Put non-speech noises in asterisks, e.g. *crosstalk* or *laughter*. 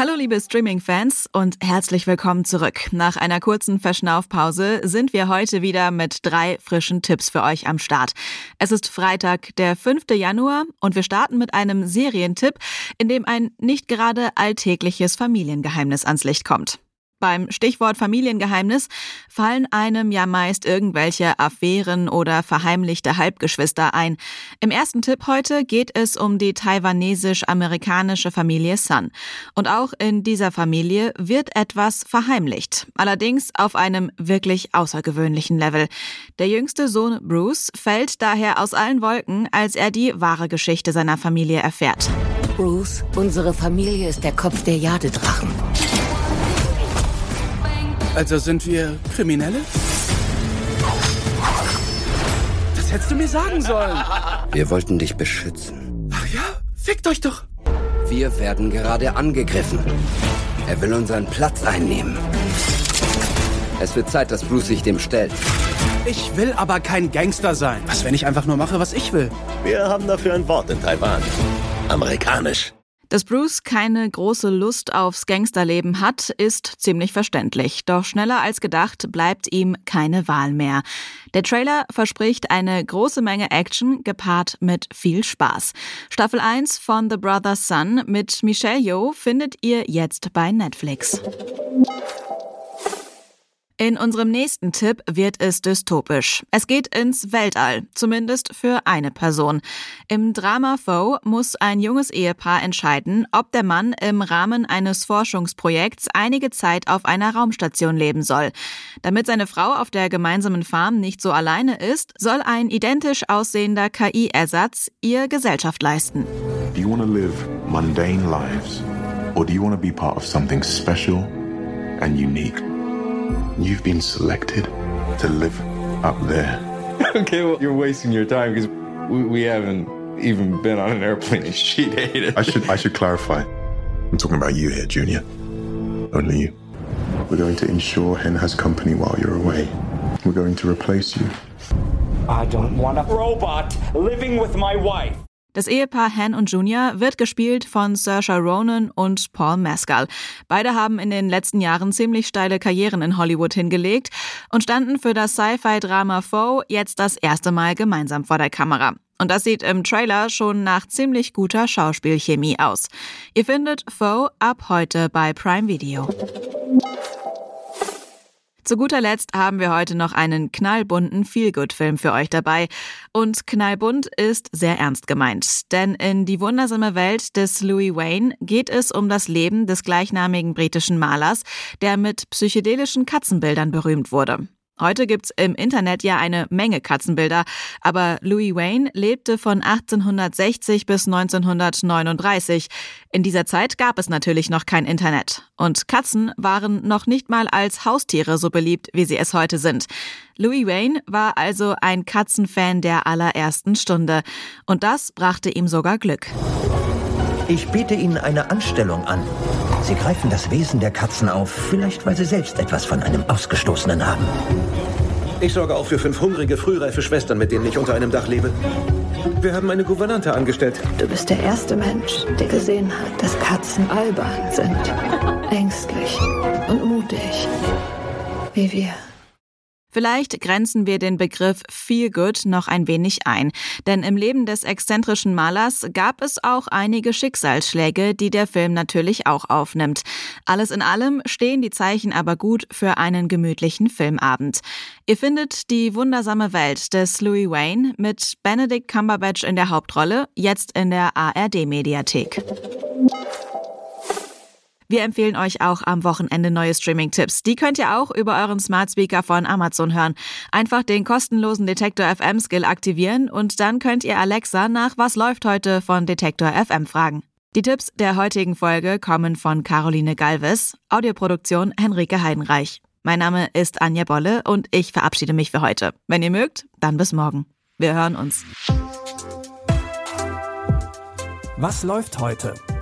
Hallo liebe Streaming-Fans und herzlich willkommen zurück. Nach einer kurzen Verschnaufpause sind wir heute wieder mit drei frischen Tipps für euch am Start. Es ist Freitag, der 5. Januar und wir starten mit einem Serientipp, in dem ein nicht gerade alltägliches Familiengeheimnis ans Licht kommt. Beim Stichwort Familiengeheimnis fallen einem ja meist irgendwelche Affären oder verheimlichte Halbgeschwister ein. Im ersten Tipp heute geht es um die taiwanesisch-amerikanische Familie Sun. Und auch in dieser Familie wird etwas verheimlicht. Allerdings auf einem wirklich außergewöhnlichen Level. Der jüngste Sohn Bruce fällt daher aus allen Wolken, als er die wahre Geschichte seiner Familie erfährt. Bruce, unsere Familie ist der Kopf der Jadedrachen. Also sind wir Kriminelle? Das hättest du mir sagen sollen. Wir wollten dich beschützen. Ach ja? Fickt euch doch. Wir werden gerade angegriffen. Er will unseren Platz einnehmen. Es wird Zeit, dass Bruce sich dem stellt. Ich will aber kein Gangster sein. Was, wenn ich einfach nur mache, was ich will? Wir haben dafür ein Wort in Taiwan. Amerikanisch. Dass Bruce keine große Lust aufs Gangsterleben hat, ist ziemlich verständlich. Doch schneller als gedacht bleibt ihm keine Wahl mehr. Der Trailer verspricht eine große Menge Action gepaart mit viel Spaß. Staffel 1 von The Brother's Son mit Michelle Yeoh findet ihr jetzt bei Netflix. In unserem nächsten Tipp wird es dystopisch. Es geht ins Weltall, zumindest für eine Person. Im Drama Foe muss ein junges Ehepaar entscheiden, ob der Mann im Rahmen eines Forschungsprojekts einige Zeit auf einer Raumstation leben soll. Damit seine Frau auf der gemeinsamen Farm nicht so alleine ist, soll ein identisch aussehender KI-Ersatz ihr Gesellschaft leisten. Do you want to live mundane lives or do you want to be part of something special and unique? You've been selected to live up there. *laughs* okay, well, you're wasting your time because we, we haven't even been on an airplane and she hated I should I should clarify. I'm talking about you here, Junior. Only you. We're going to ensure Hen has company while you're away. We're going to replace you. I don't want a robot living with my wife. Das Ehepaar Han und Junior wird gespielt von Saoirse Ronan und Paul Mescal. Beide haben in den letzten Jahren ziemlich steile Karrieren in Hollywood hingelegt und standen für das Sci-Fi-Drama Foe jetzt das erste Mal gemeinsam vor der Kamera. Und das sieht im Trailer schon nach ziemlich guter Schauspielchemie aus. Ihr findet Foe ab heute bei Prime Video. Zu guter Letzt haben wir heute noch einen knallbunten Feelgood-Film für euch dabei. Und knallbunt ist sehr ernst gemeint, denn in Die wundersame Welt des Louis Wayne geht es um das Leben des gleichnamigen britischen Malers, der mit psychedelischen Katzenbildern berühmt wurde. Heute gibt's im Internet ja eine Menge Katzenbilder, aber Louis Wayne lebte von 1860 bis 1939. In dieser Zeit gab es natürlich noch kein Internet. Und Katzen waren noch nicht mal als Haustiere so beliebt, wie sie es heute sind. Louis Wayne war also ein Katzenfan der allerersten Stunde. Und das brachte ihm sogar Glück. Ich biete Ihnen eine Anstellung an. Sie greifen das Wesen der Katzen auf, vielleicht weil Sie selbst etwas von einem Ausgestoßenen haben. Ich sorge auch für fünf hungrige, frühreife Schwestern, mit denen ich unter einem Dach lebe. Wir haben eine Gouvernante angestellt. Du bist der erste Mensch, der gesehen hat, dass Katzen albern sind. *laughs* Ängstlich und mutig. Wie wir. Vielleicht grenzen wir den Begriff Feel Good noch ein wenig ein, denn im Leben des exzentrischen Malers gab es auch einige Schicksalsschläge, die der Film natürlich auch aufnimmt. Alles in allem stehen die Zeichen aber gut für einen gemütlichen Filmabend. Ihr findet die wundersame Welt des Louis Wayne mit Benedict Cumberbatch in der Hauptrolle jetzt in der ARD Mediathek. Wir empfehlen euch auch am Wochenende neue Streaming-Tipps. Die könnt ihr auch über euren Smart Speaker von Amazon hören. Einfach den kostenlosen Detektor FM Skill aktivieren und dann könnt ihr Alexa nach Was läuft heute von Detektor FM fragen. Die Tipps der heutigen Folge kommen von Caroline Galvis, Audioproduktion Henrike Heidenreich. Mein Name ist Anja Bolle und ich verabschiede mich für heute. Wenn ihr mögt, dann bis morgen. Wir hören uns. Was läuft heute?